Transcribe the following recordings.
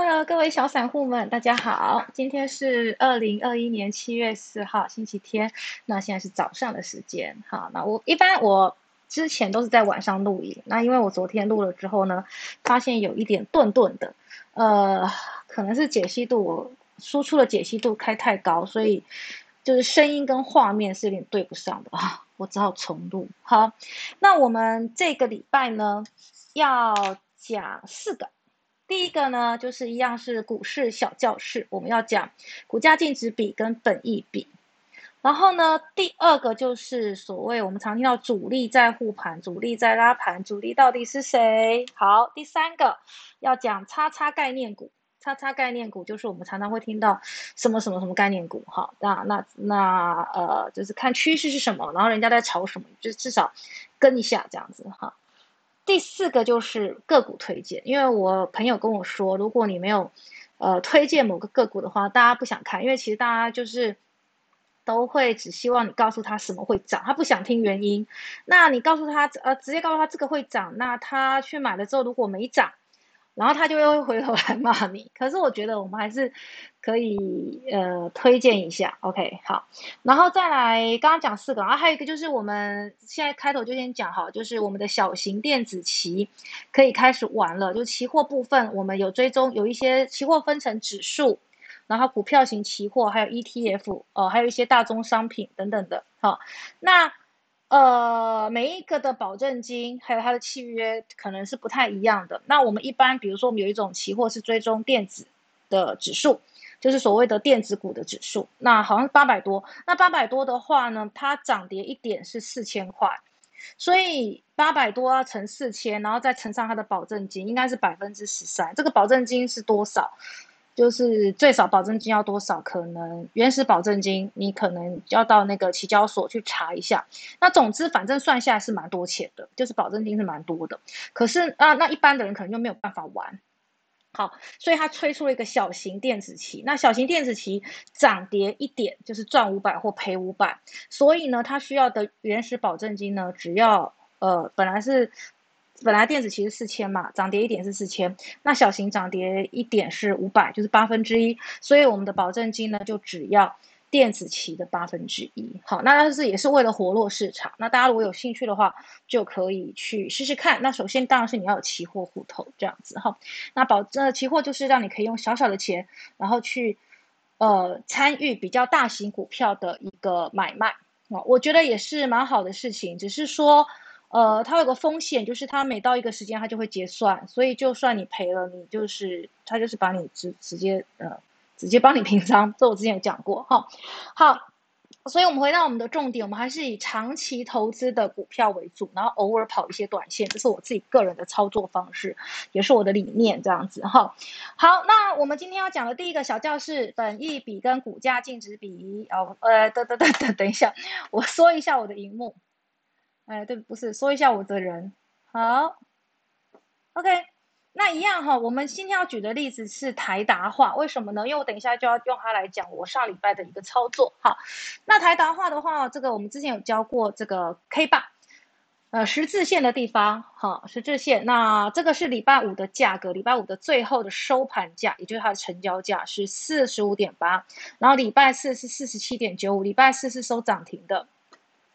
Hello，各位小散户们，大家好。今天是二零二一年七月四号，星期天。那现在是早上的时间。好，那我一般我之前都是在晚上录影。那因为我昨天录了之后呢，发现有一点顿顿的，呃，可能是解析度我输出的解析度开太高，所以就是声音跟画面是有点对不上的啊。我只好重录。好，那我们这个礼拜呢要讲四个。第一个呢，就是一样是股市小教室，我们要讲股价净值比跟本益比。然后呢，第二个就是所谓我们常听到主力在护盘，主力在拉盘，主力到底是谁？好，第三个要讲叉叉概念股，叉叉概念股就是我们常常会听到什么什么什么概念股，哈，那那那呃，就是看趋势是什么，然后人家在炒什么，就至少跟一下这样子，哈。第四个就是个股推荐，因为我朋友跟我说，如果你没有，呃，推荐某个个股的话，大家不想看，因为其实大家就是都会只希望你告诉他什么会涨，他不想听原因。那你告诉他，呃，直接告诉他这个会涨，那他去买了之后如果没涨。然后他就会回头来骂你，可是我觉得我们还是可以呃推荐一下，OK 好，然后再来刚刚讲四个，然后还有一个就是我们现在开头就先讲好，就是我们的小型电子期可以开始玩了，就期货部分我们有追踪，有一些期货分成指数，然后股票型期货，还有 ETF 哦，还有一些大宗商品等等的，好，那。呃，每一个的保证金还有它的契约可能是不太一样的。那我们一般，比如说我们有一种期货是追踪电子的指数，就是所谓的电子股的指数。那好像八百多，那八百多的话呢，它涨跌一点是四千块，所以八百多要乘四千，然后再乘上它的保证金，应该是百分之十三。这个保证金是多少？就是最少保证金要多少？可能原始保证金你可能要到那个期交所去查一下。那总之反正算下来是蛮多钱的，就是保证金是蛮多的。可是啊，那一般的人可能就没有办法玩。好，所以他推出了一个小型电子棋。那小型电子棋涨跌一点就是赚五百或赔五百，所以呢，他需要的原始保证金呢，只要呃本来是。本来电子其实四千嘛，涨跌一点是四千，那小型涨跌一点是五百，就是八分之一，所以我们的保证金呢就只要电子期的八分之一。好，那但是也是为了活络市场。那大家如果有兴趣的话，就可以去试试看。那首先当然是你要有期货户头这样子哈。那保呃期货就是让你可以用小小的钱，然后去呃参与比较大型股票的一个买卖啊，我觉得也是蛮好的事情，只是说。呃，它有个风险，就是它每到一个时间，它就会结算，所以就算你赔了，你就是它就是把你直直接呃直接帮你平仓，这我之前有讲过哈。好，所以我们回到我们的重点，我们还是以长期投资的股票为主，然后偶尔跑一些短线，这是我自己个人的操作方式，也是我的理念这样子哈。好，那我们今天要讲的第一个小教室，本益比跟股价净值比哦，呃，等等等等，等一下，我说一下我的荧幕。哎，对，不是说一下我的人，好，OK，那一样哈。我们今天要举的例子是台达化，为什么呢？因为我等一下就要用它来讲我上礼拜的一个操作。好，那台达化的话，这个我们之前有教过这个 K 棒，呃，十字线的地方，哈，十字线。那这个是礼拜五的价格，礼拜五的最后的收盘价，也就是它的成交价是四十五点八，然后礼拜四是四十七点九五，礼拜四是收涨停的。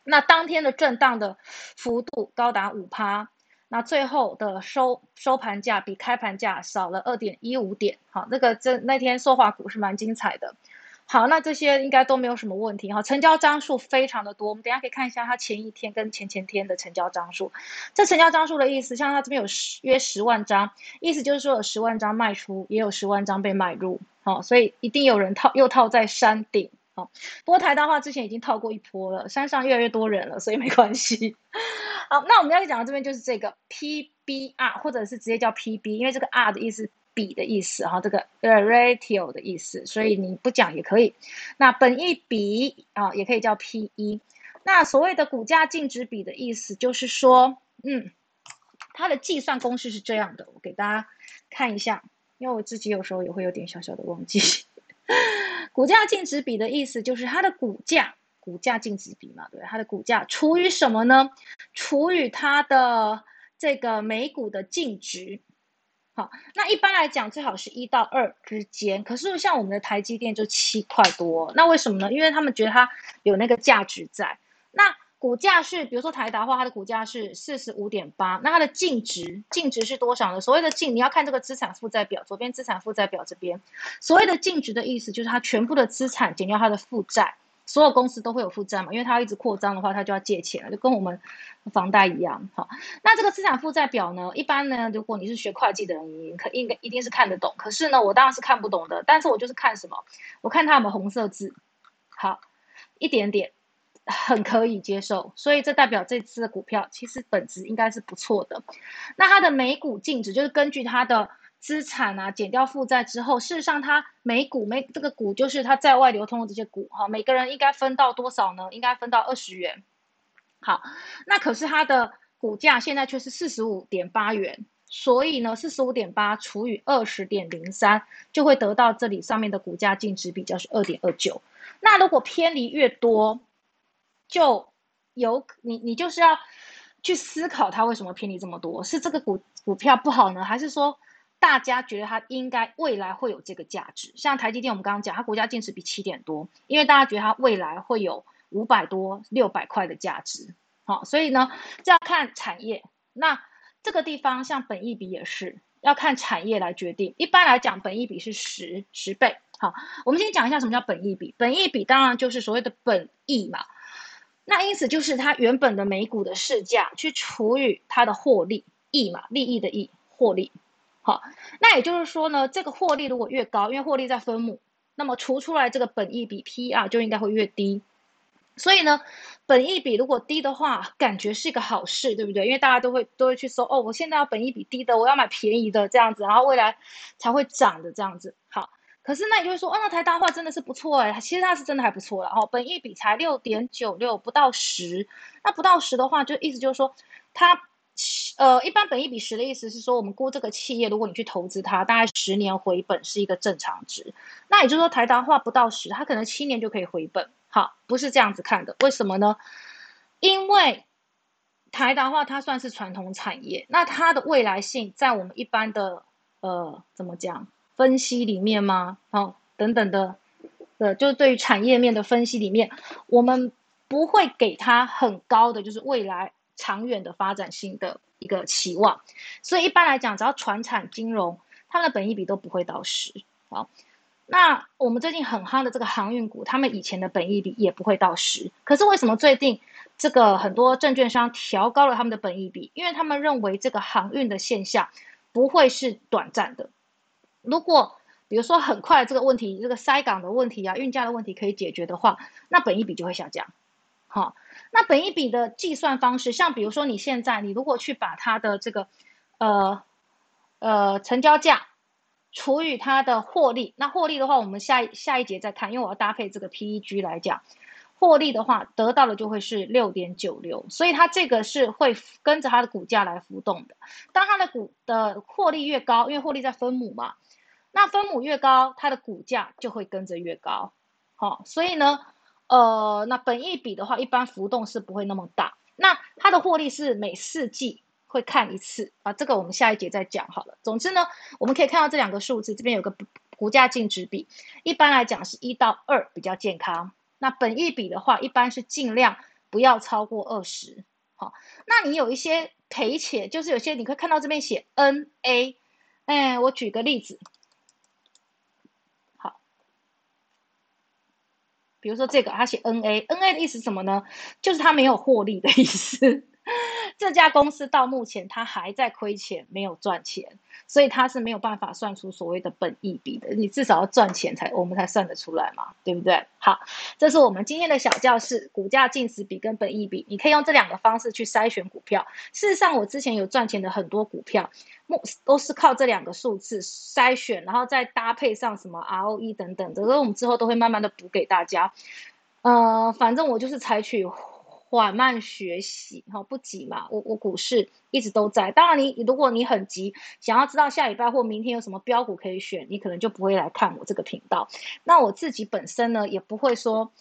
那当天的震荡的幅度高达五趴，那最后的收收盘价比开盘价少了二点一五点。好，那个这那天塑化股是蛮精彩的。好，那这些应该都没有什么问题。哈，成交张数非常的多，我们等下可以看一下它前一天跟前前天的成交张数。这成交张数的意思，像它这边有十约十万张，意思就是说有十万张卖出，也有十万张被买入。好，所以一定有人套又套在山顶。好，不过台大话之前已经套过一波了，山上越来越多人了，所以没关系。好，那我们要讲的这边就是这个 PBR，或者是直接叫 PB，因为这个 R 的意思比的意思，哈，这个 ratio 的意思，所以你不讲也可以。那本益比啊，也可以叫 PE。那所谓的股价净值比的意思，就是说，嗯，它的计算公式是这样的，我给大家看一下，因为我自己有时候也会有点小小的忘记。股价净值比的意思就是它的股价，股价净值比嘛，对它的股价除以什么呢？除以它的这个每股的净值。好，那一般来讲最好是一到二之间，可是像我们的台积电就七块多，那为什么呢？因为他们觉得它有那个价值在。那股价是，比如说台达话，它的股价是四十五点八，那它的净值净值是多少呢？所谓的净，你要看这个资产负债表，左边资产负债表这边，所谓的净值的意思就是它全部的资产减掉它的负债。所有公司都会有负债嘛，因为它一直扩张的话，它就要借钱了，就跟我们房贷一样。好，那这个资产负债表呢，一般呢，如果你是学会计的人，你可应该一定是看得懂。可是呢，我当然是看不懂的。但是我就是看什么，我看它有没有红色字，好，一点点，很可以接受。所以这代表这支的股票其实本质应该是不错的。那它的每股净值就是根据它的。资产啊，减掉负债之后，事实上它每股每这个股就是它在外流通的这些股哈，每个人应该分到多少呢？应该分到二十元。好，那可是它的股价现在却是四十五点八元，所以呢，四十五点八除以二十点零三，就会得到这里上面的股价净值比较是二点二九。那如果偏离越多，就有你你就是要去思考它为什么偏离这么多，是这个股股票不好呢，还是说？大家觉得它应该未来会有这个价值，像台积电，我们刚刚讲，它股价净值比七点多，因为大家觉得它未来会有五百多、六百块的价值，好，所以呢，这要看产业。那这个地方像本益比也是要看产业来决定。一般来讲，本益比是十十倍。好，我们先讲一下什么叫本益比。本益比当然就是所谓的本益嘛，那因此就是它原本的每股的市价去除以它的获利，益嘛，利益的益，获利。好，那也就是说呢，这个获利如果越高，因为获利在分母，那么除出来这个本益比 P/E 就应该会越低。所以呢，本益比如果低的话，感觉是一个好事，对不对？因为大家都会都会去搜哦，我现在要本益比低的，我要买便宜的这样子，然后未来才会涨的这样子。可是那你就会说，哦，那台大话真的是不错哎，其实它是真的还不错了。哦，本益比才六点九六，不到十，那不到十的话，就意思就是说它。呃，一般本一比十的意思是说，我们估这个企业，如果你去投资它，大概十年回本是一个正常值。那也就是说，台达化不到十，它可能七年就可以回本。好，不是这样子看的。为什么呢？因为台达化它算是传统产业，那它的未来性在我们一般的呃怎么讲分析里面吗？好，等等的，呃，就是对于产业面的分析里面，我们不会给它很高的就是未来。长远的发展性的一个期望，所以一般来讲，只要传产金融，它们的本益比都不会到十。好，那我们最近很夯的这个航运股，他们以前的本益比也不会到十。可是为什么最近这个很多证券商调高了他们的本益比？因为他们认为这个航运的现象不会是短暂的。如果比如说很快这个问题，这个塞港的问题啊，运价的问题可以解决的话，那本一比就会下降。好。那本一笔的计算方式，像比如说你现在你如果去把它的这个，呃，呃成交价除以它的获利，那获利的话，我们下一下一节再看，因为我要搭配这个 PEG 来讲，获利的话得到的就会是六点九六，所以它这个是会跟着它的股价来浮动的。当它的股的获利越高，因为获利在分母嘛，那分母越高，它的股价就会跟着越高。好，所以呢。呃，那本益比的话，一般浮动是不会那么大。那它的获利是每四季会看一次啊，这个我们下一节再讲好了。总之呢，我们可以看到这两个数字，这边有个股价净值比，一般来讲是一到二比较健康。那本益比的话，一般是尽量不要超过二十。好，那你有一些赔钱，就是有些你可以看到这边写 N A，哎，我举个例子。比如说这个，它写 N A，N A 的意思是什么呢？就是它没有获利的意思。这家公司到目前它还在亏钱，没有赚钱，所以它是没有办法算出所谓的本益比的。你至少要赚钱才，我们才算得出来嘛，对不对？好，这是我们今天的小教室，股价净值比跟本益比，你可以用这两个方式去筛选股票。事实上，我之前有赚钱的很多股票，目都是靠这两个数字筛选，然后再搭配上什么 ROE 等等，这个我们之后都会慢慢的补给大家。呃，反正我就是采取。缓慢学习，哈，不急嘛。我我股市一直都在。当然，你如果你很急，想要知道下礼拜或明天有什么标股可以选，你可能就不会来看我这个频道。那我自己本身呢，也不会说，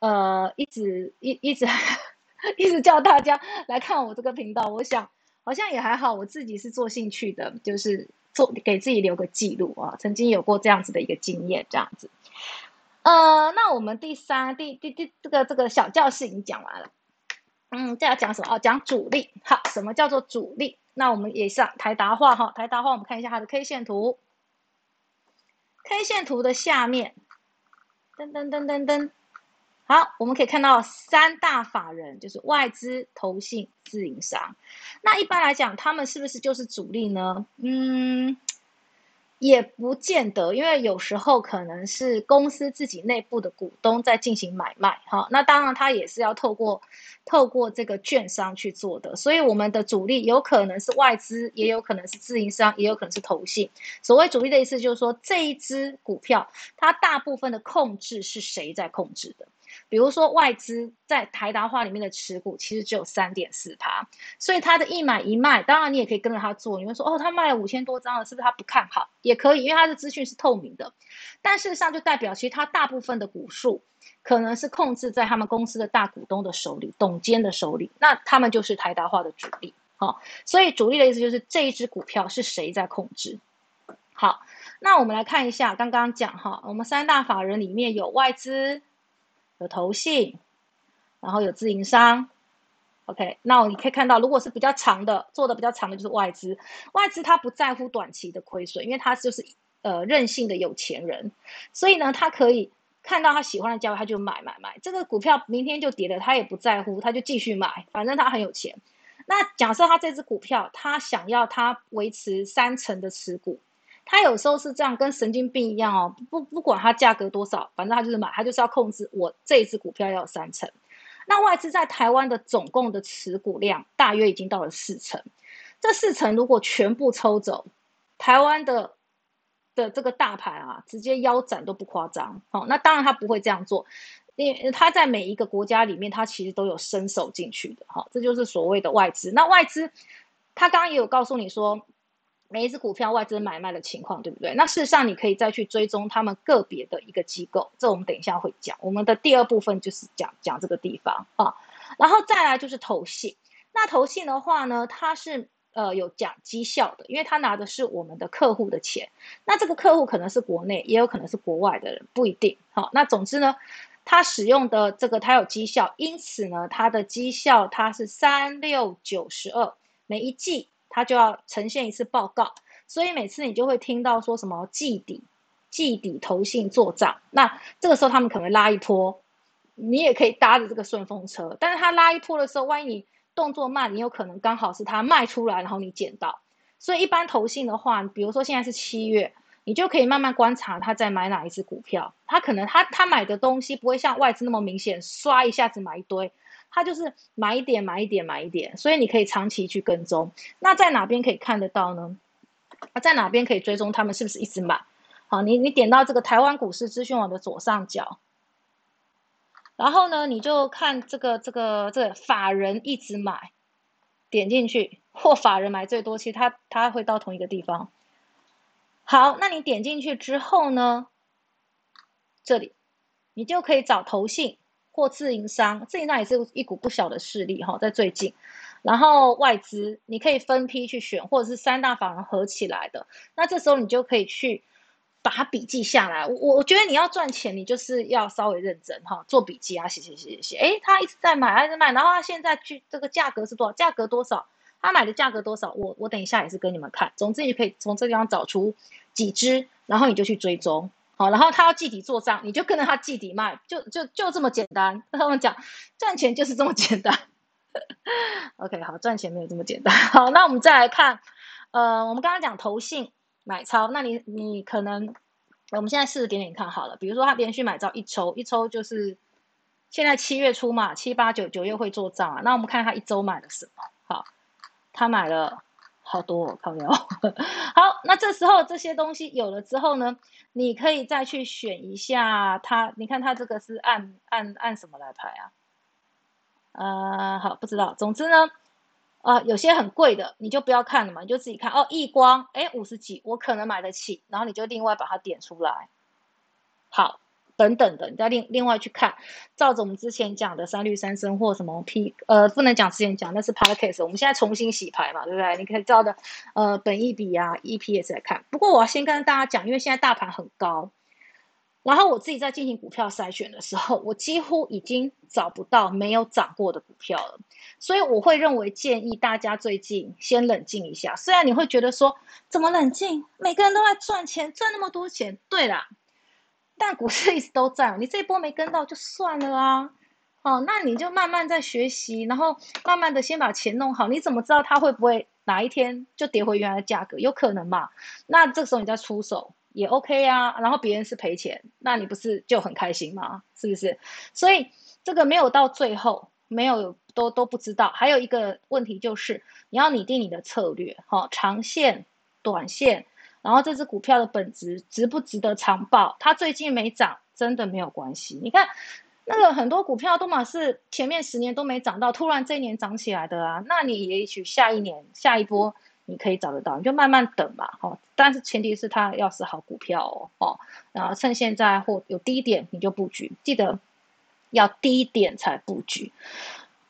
呃，一直一一直 一直叫大家来看我这个频道。我想好像也还好，我自己是做兴趣的，就是。做给自己留个记录啊，曾经有过这样子的一个经验，这样子。呃，那我们第三、第第第这个这个小教室已经讲完了，嗯，再要讲什么？哦，讲主力。好，什么叫做主力？那我们也上台达化哈，台达化我们看一下它的 K 线图，K 线图的下面，噔噔噔噔噔。好，我们可以看到三大法人就是外资、投信、自营商。那一般来讲，他们是不是就是主力呢？嗯。也不见得，因为有时候可能是公司自己内部的股东在进行买卖，哈，那当然他也是要透过透过这个券商去做的，所以我们的主力有可能是外资，也有可能是自营商，也有可能是投信。所谓主力的意思就是说，这一支股票它大部分的控制是谁在控制的？比如说外资在台达化里面的持股其实只有三点四趴，所以他的一买一卖，当然你也可以跟着他做。你会说哦，他卖了五千多张了，是不是他不看好？也可以，因为他的资讯是透明的。但事实上就代表，其实他大部分的股数可能是控制在他们公司的大股东的手里、董监的手里，那他们就是台达化的主力。好，所以主力的意思就是这一只股票是谁在控制？好，那我们来看一下，刚刚讲哈，我们三大法人里面有外资。有投信，然后有自营商，OK，那你可以看到，如果是比较长的，做的比较长的就是外资。外资他不在乎短期的亏损，因为他就是呃任性的有钱人，所以呢，他可以看到他喜欢的价位，他就买买买。这个股票明天就跌了，他也不在乎，他就继续买，反正他很有钱。那假设他这只股票，他想要他维持三成的持股。他有时候是这样，跟神经病一样哦，不不管它价格多少，反正他就是买，他就是要控制我这一只股票要有三成。那外资在台湾的总共的持股量大约已经到了四成，这四成如果全部抽走，台湾的的这个大盘啊，直接腰斩都不夸张。好，那当然他不会这样做，因为他在每一个国家里面，他其实都有伸手进去的。哈，这就是所谓的外资。那外资，他刚刚也有告诉你说。每一只股票外资买卖的情况，对不对？那事实上，你可以再去追踪他们个别的一个机构，这我们等一下会讲。我们的第二部分就是讲讲这个地方啊，然后再来就是投信。那投信的话呢，它是呃有讲绩效的，因为它拿的是我们的客户的钱。那这个客户可能是国内，也有可能是国外的人，不一定。好，那总之呢，它使用的这个它有绩效，因此呢，它的绩效它是三六九十二每一季。他就要呈现一次报告，所以每次你就会听到说什么季底、季底投信做账，那这个时候他们可能会拉一波，你也可以搭着这个顺风车。但是他拉一波的时候，万一你动作慢，你有可能刚好是他卖出来，然后你捡到。所以一般投信的话，比如说现在是七月，你就可以慢慢观察他在买哪一只股票，他可能他他买的东西不会像外资那么明显，刷一下子买一堆。它就是买一点，买一点，买一点，所以你可以长期去跟踪。那在哪边可以看得到呢？在哪边可以追踪他们是不是一直买？好，你你点到这个台湾股市资讯网的左上角，然后呢，你就看这个这个这个法人一直买，点进去或法人买最多，其实它它会到同一个地方。好，那你点进去之后呢，这里你就可以找投信。或自营商，自营商也是一股不小的势力哈，在最近，然后外资你可以分批去选，或者是三大法人合起来的，那这时候你就可以去把它笔记下来。我我觉得你要赚钱，你就是要稍微认真哈，做笔记啊，写写写写写。哎，他一直在买，一直买，然后他现在去这个价格是多少？价格多少？他买的价格多少？我我等一下也是跟你们看。总之你可以从这地方找出几只，然后你就去追踪。好，然后他要记底做账，你就跟着他记底卖，就就就这么简单。他们讲，赚钱就是这么简单。OK，好，赚钱没有这么简单。好，那我们再来看，呃，我们刚刚讲投信买超，那你你可能，我们现在试着点点看好了。比如说他连续买超一抽，一抽就是现在七月初嘛，七八九九月会做账啊。那我们看他一周买了什么？好，他买了。好多哦靠料，好，那这时候这些东西有了之后呢，你可以再去选一下它。你看它这个是按按按什么来排啊？呃，好，不知道。总之呢，呃，有些很贵的，你就不要看了嘛，你就自己看。哦，易光，哎，五十几，我可能买得起，然后你就另外把它点出来。好，等等的，你再另另外去看，照着我们之前讲的三率三升或什么 P，呃，不能讲之前讲，那是 Podcast，我们现在重新洗牌嘛，对不对？你可以照着呃本益比啊 EPS 来看。不过我要先跟大家讲，因为现在大盘很高。然后我自己在进行股票筛选的时候，我几乎已经找不到没有涨过的股票了，所以我会认为建议大家最近先冷静一下。虽然你会觉得说怎么冷静，每个人都在赚钱，赚那么多钱，对啦，但股市一直都在，你这一波没跟到就算了啊。哦，那你就慢慢在学习，然后慢慢的先把钱弄好。你怎么知道它会不会哪一天就跌回原来的价格？有可能嘛？那这时候你再出手。也 OK 啊，然后别人是赔钱，那你不是就很开心吗？是不是？所以这个没有到最后，没有都都不知道。还有一个问题就是，你要拟定你的策略，哈，长线、短线，然后这只股票的本质值不值得长报？它最近没涨，真的没有关系。你看那个很多股票都嘛是前面十年都没涨到，突然这一年涨起来的啊，那你也许下一年下一波。你可以找得到，你就慢慢等嘛，哈。但是前提是它要是好股票哦，哦，然后趁现在或有低点你就布局，记得要低点才布局。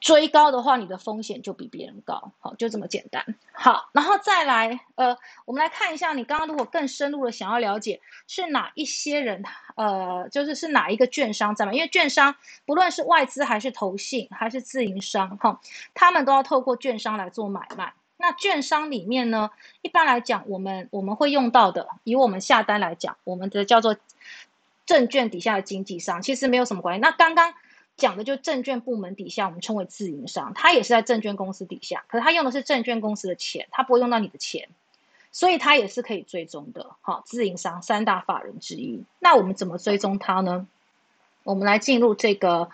追高的话，你的风险就比别人高，好，就这么简单。好，然后再来，呃，我们来看一下，你刚刚如果更深入的想要了解是哪一些人，呃，就是是哪一个券商在买，因为券商不论是外资还是投信还是自营商，哈，他们都要透过券商来做买卖。那券商里面呢，一般来讲，我们我们会用到的，以我们下单来讲，我们的叫做证券底下的经纪商，其实没有什么关系。那刚刚讲的就证券部门底下，我们称为自营商，它也是在证券公司底下，可是它用的是证券公司的钱，它不会用到你的钱，所以它也是可以追踪的。好，自营商三大法人之一，那我们怎么追踪它呢？我们来进入这个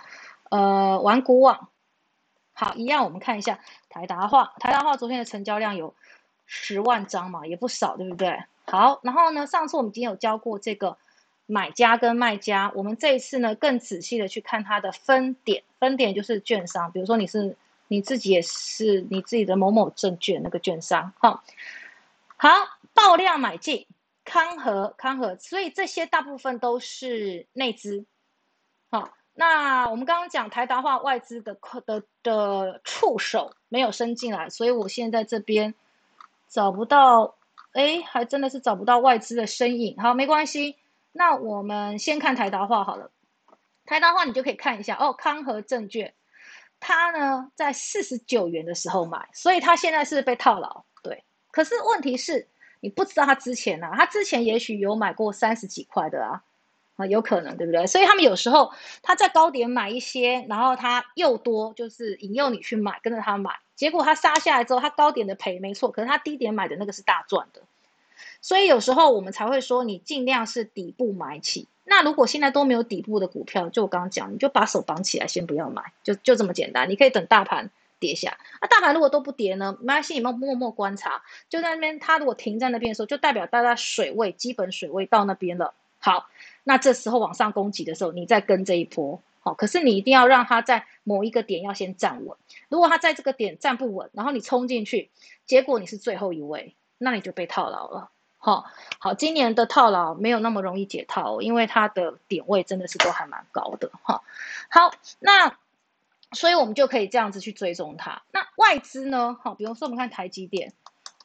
呃玩股网。好，一样，我们看一下台达化。台达化昨天的成交量有十万张嘛，也不少，对不对？好，然后呢，上次我们已经有教过这个买家跟卖家，我们这一次呢更仔细的去看它的分点，分点就是券商，比如说你是你自己也是你自己的某某证券那个券商，好，好，爆量买进康和康和，所以这些大部分都是内资，好。那我们刚刚讲台达化外资的的的触手没有伸进来，所以我现在这边找不到，哎，还真的是找不到外资的身影。好，没关系，那我们先看台达化好了。台达化你就可以看一下哦，康和证券，它呢在四十九元的时候买，所以它现在是被套牢。对，可是问题是你不知道它之前呢，它之前也许有买过三十几块的啊。啊，有可能，对不对？所以他们有时候他在高点买一些，然后他又多，就是引诱你去买，跟着他买。结果他杀下来之后，他高点的赔没错，可是他低点买的那个是大赚的。所以有时候我们才会说，你尽量是底部买起。那如果现在都没有底部的股票，就我刚刚讲，你就把手绑起来，先不要买，就就这么简单。你可以等大盘跌下。那大盘如果都不跌呢？没关系，你们默默观察，就在那边，它如果停在那边的时候，就代表大家水位基本水位到那边了。好。那这时候往上攻击的时候，你再跟这一波，好，可是你一定要让它在某一个点要先站稳。如果它在这个点站不稳，然后你冲进去，结果你是最后一位，那你就被套牢了。好，好，今年的套牢没有那么容易解套，因为它的点位真的是都还蛮高的。哈，好，那所以我们就可以这样子去追踪它。那外资呢？好，比如说我们看台积电，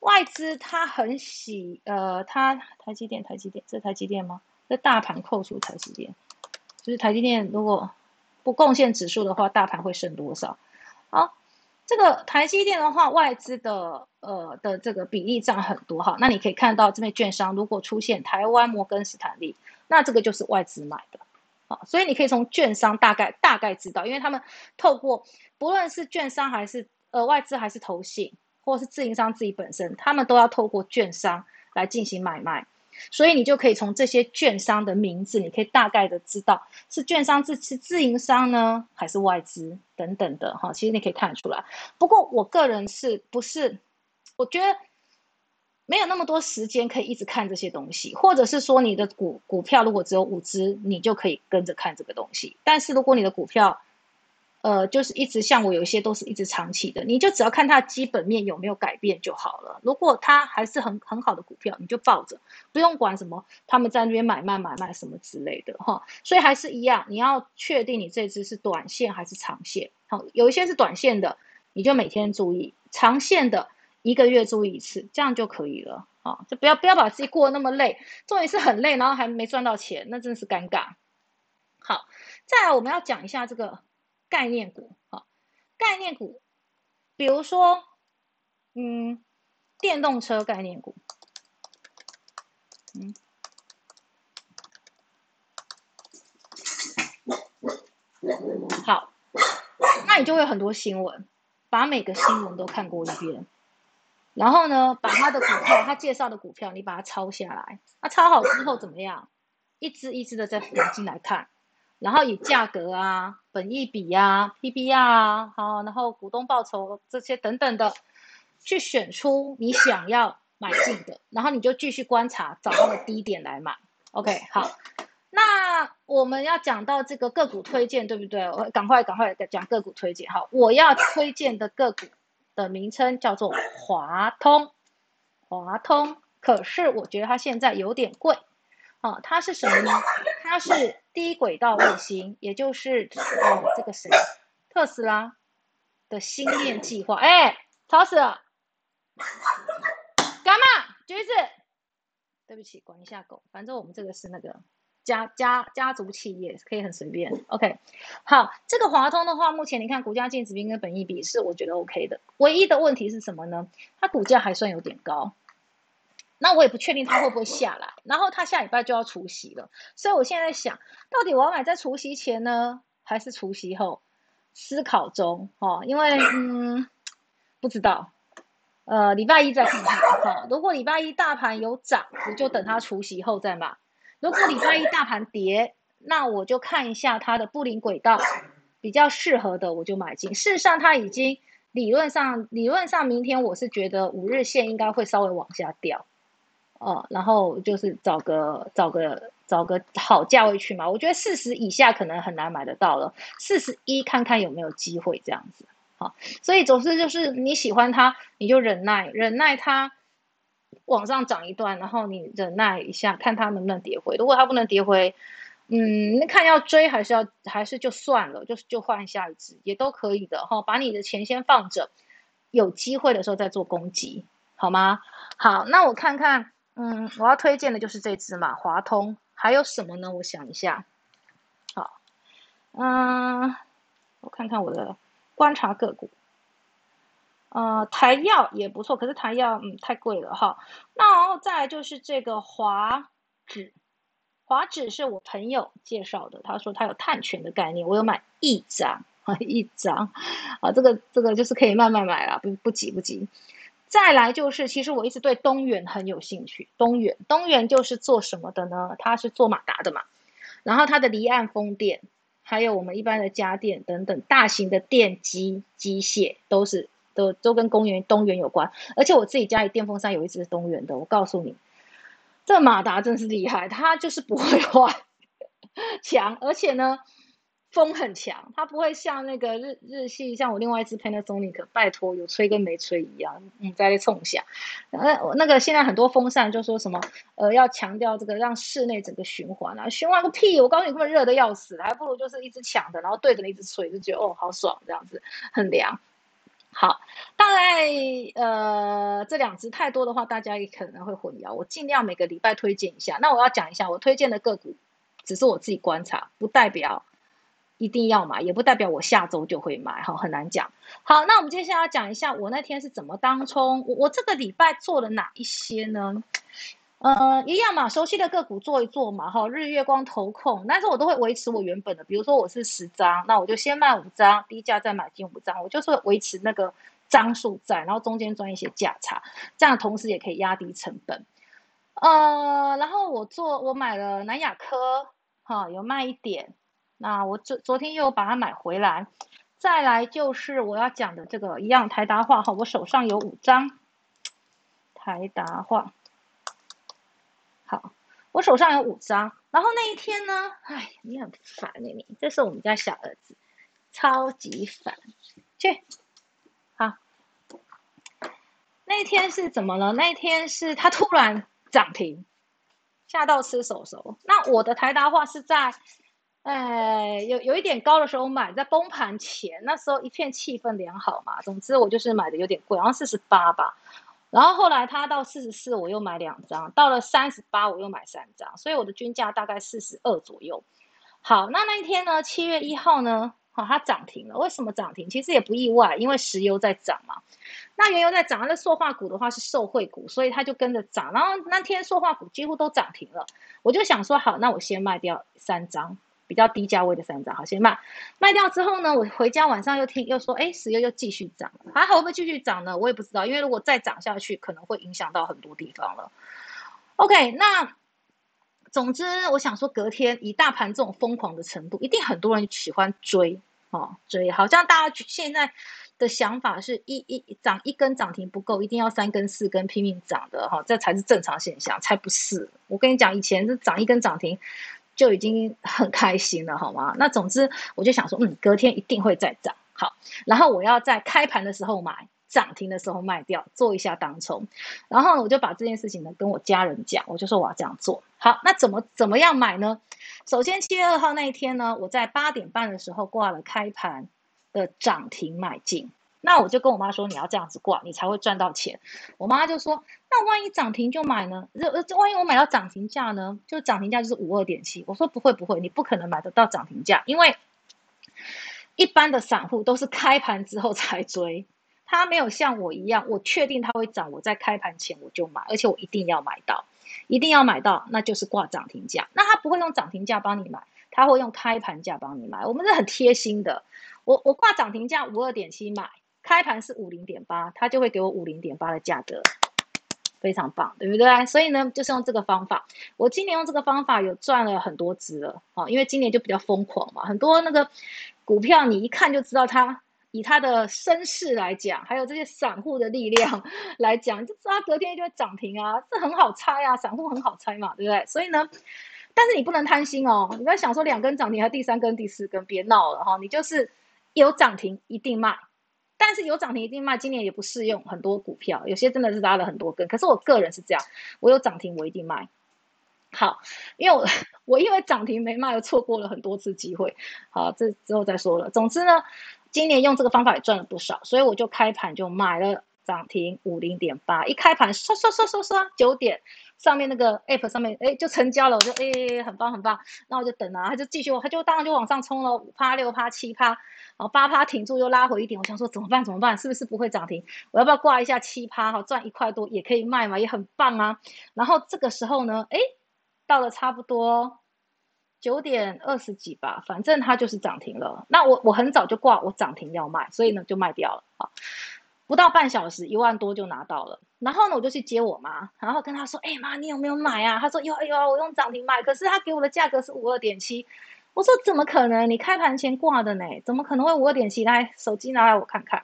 外资它很喜，呃，它台积电，台积电，这台积电吗？这大盘扣除台积电，就是台积电如果不贡献指数的话，大盘会剩多少？好，这个台积电的话，外资的呃的这个比例占很多哈。那你可以看到这边券商如果出现台湾摩根斯坦利，那这个就是外资买的。好，所以你可以从券商大概大概知道，因为他们透过不论是券商还是呃外资还是投信，或是自营商自己本身，他们都要透过券商来进行买卖。所以你就可以从这些券商的名字，你可以大概的知道是券商自是自营商呢，还是外资等等的哈。其实你可以看得出来。不过我个人是不是？我觉得没有那么多时间可以一直看这些东西，或者是说你的股股票如果只有五只，你就可以跟着看这个东西。但是如果你的股票，呃，就是一直像我有一些都是一直长期的，你就只要看它基本面有没有改变就好了。如果它还是很很好的股票，你就抱着，不用管什么他们在那边买卖买卖什么之类的哈。所以还是一样，你要确定你这只是短线还是长线。好，有一些是短线的，你就每天注意；长线的，一个月注意一次，这样就可以了。好，就不要不要把自己过得那么累，重点是很累，然后还没赚到钱，那真是尴尬。好，再来我们要讲一下这个。概念股，好，概念股，比如说，嗯，电动车概念股，嗯，好，那你就会有很多新闻，把每个新闻都看过一遍，然后呢，把他的股票，他介绍的股票，你把它抄下来，那抄好之后怎么样？一只一只的再拿进来看。然后以价格啊、本益比啊、PBR 啊，好，然后股东报酬这些等等的，去选出你想要买进的，然后你就继续观察，找到的低点来买。OK，好，那我们要讲到这个个股推荐，对不对？我赶快赶快讲个股推荐。好，我要推荐的个股的名称叫做华通，华通。可是我觉得它现在有点贵。啊，它是什么呢？它是低轨道卫星，也就是哦，这个谁，特斯拉的星链计划。哎，吵死了！干嘛？橘子，对不起，管一下狗。反正我们这个是那个家家家族企业，可以很随便。OK，好，这个华通的话，目前你看股价净值比跟本益比是我觉得 OK 的。唯一的问题是什么呢？它股价还算有点高。那我也不确定它会不会下来，然后它下礼拜就要除夕了，所以我现在想到底我要买在除夕前呢，还是除夕后？思考中哦，因为嗯，不知道，呃，礼拜一再看看哈。如果礼拜一大盘有涨，我就等它除夕后再买；如果礼拜一大盘跌，那我就看一下它的布林轨道比较适合的，我就买进。事实上，它已经理论上理论上明天我是觉得五日线应该会稍微往下掉。哦，然后就是找个找个找个好价位去嘛，我觉得四十以下可能很难买得到了，四十一看看有没有机会这样子。好，所以总之就是你喜欢它，你就忍耐忍耐它往上涨一段，然后你忍耐一下，看它能不能跌回。如果它不能跌回，嗯，那看要追还是要还是就算了，就是就换下一只也都可以的哈。把你的钱先放着，有机会的时候再做攻击，好吗？好，那我看看。嗯，我要推荐的就是这只嘛，华通。还有什么呢？我想一下。好，嗯，我看看我的观察个股。呃，台药也不错，可是台药嗯太贵了哈。那然后再来就是这个华指，华指是我朋友介绍的，他说他有碳权的概念，我有买一张啊 一张啊，这个这个就是可以慢慢买了，不不急不急。再来就是，其实我一直对东元很有兴趣。东元，东元就是做什么的呢？它是做马达的嘛。然后它的离岸风电，还有我们一般的家电等等大型的电机机械，都是都都跟公元东元有关。而且我自己家里电风扇有一只东元的，我告诉你，这马达真是厉害，它就是不会坏，强，而且呢。风很强，它不会像那个日日系，像我另外一只 Panasonic，拜托有吹跟没吹一样，嗯，在那冲下。呃，那个现在很多风扇就说什么，呃，要强调这个让室内整个循环啊，循环个屁！我告诉你，根本热的要死，还不如就是一直抢的，然后对着你一直吹，就觉得哦，好爽，这样子很凉。好，大概呃这两只太多的话，大家也可能会混淆，我尽量每个礼拜推荐一下。那我要讲一下，我推荐的个股只是我自己观察，不代表。一定要买，也不代表我下周就会买，哈，很难讲。好，那我们接下来讲一下我那天是怎么当冲。我我这个礼拜做了哪一些呢？呃，一样嘛，熟悉的个股做一做嘛，哈，日月光投控，但是我都会维持我原本的，比如说我是十张，那我就先卖五张，低价再买进五张，我就是维持那个张数在，然后中间赚一些价差，这样同时也可以压低成本。呃，然后我做我买了南亚科，哈，有卖一点。那我昨昨天又把它买回来，再来就是我要讲的这个一样台达化哈，我手上有五张台达化，好，我手上有五张，然后那一天呢，哎，你很烦哎你，这是我们家小儿子，超级烦。去，好。那天是怎么了？那一天是它突然涨停，吓到吃手手。那我的台达化是在，哎，有有一点高的时候买，在崩盘前，那时候一片气氛良好嘛。总之我就是买的有点贵，好像四十八吧。然后后来它到四十四，我又买两张，到了三十八，我又买三张，所以我的均价大概四十二左右。好，那那一天呢？七月一号呢？好，它涨停了。为什么涨停？其实也不意外，因为石油在涨嘛。那原油在涨，那塑化股的话是受惠股，所以它就跟着涨。然后那天塑化股几乎都涨停了，我就想说，好，那我先卖掉三张比较低价位的三张，好，先卖。卖掉之后呢，我回家晚上又听又说，哎，石油又继续涨，还好会不会继续涨呢？我也不知道，因为如果再涨下去，可能会影响到很多地方了。OK，那总之我想说，隔天以大盘这种疯狂的程度，一定很多人喜欢追哦，追，好像大家现在。的想法是一一涨一根涨停不够，一定要三根四根拼命涨的哈，这才是正常现象，才不是。我跟你讲，以前是涨一根涨停就已经很开心了，好吗？那总之我就想说，嗯，隔天一定会再涨，好，然后我要在开盘的时候买，涨停的时候卖掉，做一下当冲。然后我就把这件事情呢跟我家人讲，我就说我要这样做。好，那怎么怎么样买呢？首先七月二号那一天呢，我在八点半的时候挂了开盘。的涨停买进，那我就跟我妈说，你要这样子挂，你才会赚到钱。我妈就说，那万一涨停就买呢？这这万一我买到涨停价呢？就涨停价就是五二点七。我说不会不会，你不可能买得到涨停价，因为一般的散户都是开盘之后才追，他没有像我一样，我确定它会涨，我在开盘前我就买，而且我一定要买到，一定要买到，那就是挂涨停价。那他不会用涨停价帮你买，他会用开盘价帮你买。我们是很贴心的。我我挂涨停价五二点七买，开盘是五零点八，他就会给我五零点八的价格，非常棒，对不对？所以呢，就是用这个方法。我今年用这个方法有赚了很多只了，啊，因为今年就比较疯狂嘛，很多那个股票你一看就知道它以它的身世来讲，还有这些散户的力量来讲，就知道隔天就会涨停啊，这很好猜啊，散户很好猜嘛，对不对？所以呢，但是你不能贪心哦，你不要想说两根涨停还第三根、第四根，别闹了哈，你就是。有涨停一定卖，但是有涨停一定卖，今年也不适用很多股票，有些真的是拉了很多根。可是我个人是这样，我有涨停我一定卖。好，因为我我因为涨停没卖，错过了很多次机会。好，这之后再说了。总之呢，今年用这个方法也赚了不少，所以我就开盘就买了涨停五零点八，一开盘刷刷刷刷刷九点。上面那个 app 上面，哎，就成交了，我就哎，很棒很棒，那我就等啊，他就继续，他就当然就往上冲了，五趴六趴七趴，然后八趴停住又拉回一点，我想说怎么办怎么办，是不是不会涨停？我要不要挂一下七趴哈，赚一块多也可以卖嘛，也很棒啊。然后这个时候呢，哎，到了差不多九点二十几吧，反正它就是涨停了。那我我很早就挂，我涨停要卖，所以呢就卖掉了啊。不到半小时，一万多就拿到了。然后呢，我就去接我妈，然后跟她说：“哎妈，你有没有买啊？”她说：“有有啊，我用涨停买。可是她给我的价格是五二点七。”我说：“怎么可能？你开盘前挂的呢？怎么可能会五二点七？来，手机拿来我看看。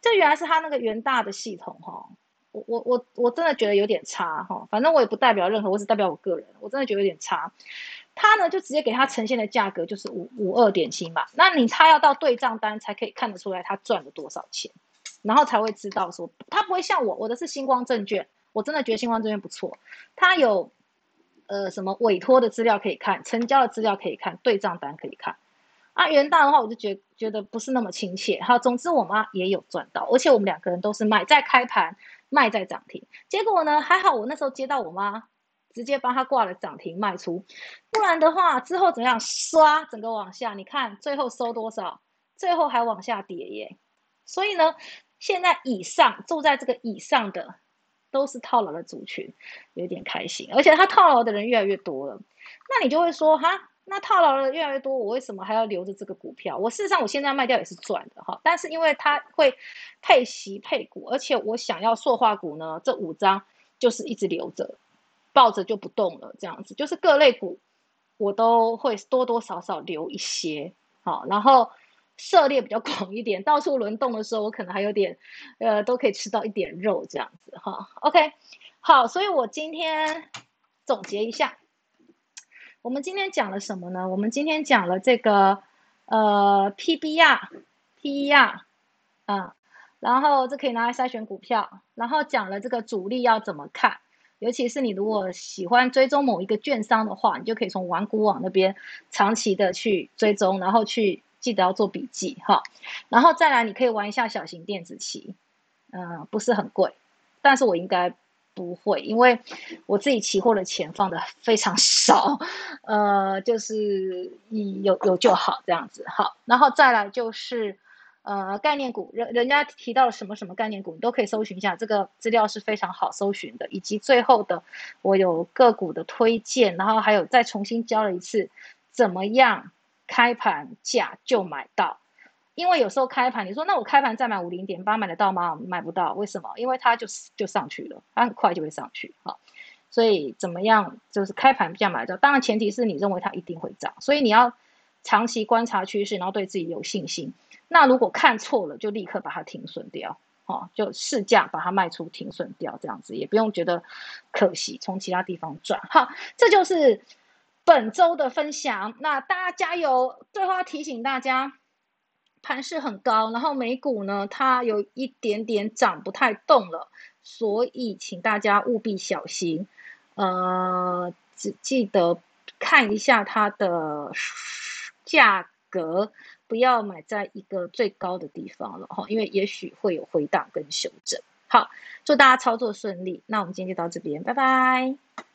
这原来是他那个元大的系统哈。我我我我真的觉得有点差哈。反正我也不代表任何，我只代表我个人。我真的觉得有点差。他呢就直接给他呈现的价格就是五五二点七嘛。那你他要到对账单才可以看得出来他赚了多少钱。”然后才会知道说，他不会像我，我的是星光证券，我真的觉得星光证券不错，它有，呃，什么委托的资料可以看，成交的资料可以看，对账单可以看。啊，元大的话，我就觉觉得不是那么亲切。好，总之我妈也有赚到，而且我们两个人都是买在开盘，卖在涨停。结果呢，还好我那时候接到我妈，直接帮她挂了涨停卖出，不然的话之后怎样，刷整个往下，你看最后收多少，最后还往下跌耶。所以呢。现在以上住在这个以上的都是套牢的族群，有点开心，而且他套牢的人越来越多了。那你就会说哈，那套牢的越来越多，我为什么还要留着这个股票？我事实上我现在卖掉也是赚的哈，但是因为它会配息配股，而且我想要塑化股呢，这五张就是一直留着，抱着就不动了，这样子就是各类股我都会多多少少留一些好，然后。涉猎比较广一点，到处轮动的时候，我可能还有点，呃，都可以吃到一点肉这样子哈。OK，好，所以我今天总结一下，我们今天讲了什么呢？我们今天讲了这个呃 PBR，PER，啊，然后这可以拿来筛选股票，然后讲了这个主力要怎么看，尤其是你如果喜欢追踪某一个券商的话，你就可以从玩股网那边长期的去追踪，然后去记得要做笔记哈，然后再来你可以玩一下小型电子棋，嗯，不是很贵，但是我应该。不会，因为我自己期货的钱放的非常少，呃，就是有有就好这样子。好，然后再来就是呃概念股，人人家提到了什么什么概念股，你都可以搜寻一下，这个资料是非常好搜寻的。以及最后的我有个股的推荐，然后还有再重新教了一次怎么样开盘价就买到。因为有时候开盘，你说那我开盘再买五零点八买得到吗？买不到，为什么？因为它就就上去了，它很快就会上去哈。所以怎么样，就是开盘价买到，当然前提是你认为它一定会涨，所以你要长期观察趋势，然后对自己有信心。那如果看错了，就立刻把它停损掉，哦，就市价把它卖出停损掉，这样子也不用觉得可惜，从其他地方赚。好，这就是本周的分享。那大家加油！最后要提醒大家。盘势很高，然后美股呢，它有一点点涨不太动了，所以请大家务必小心，呃，只记得看一下它的价格，不要买在一个最高的地方了哈，因为也许会有回档跟修正。好，祝大家操作顺利，那我们今天就到这边，拜拜。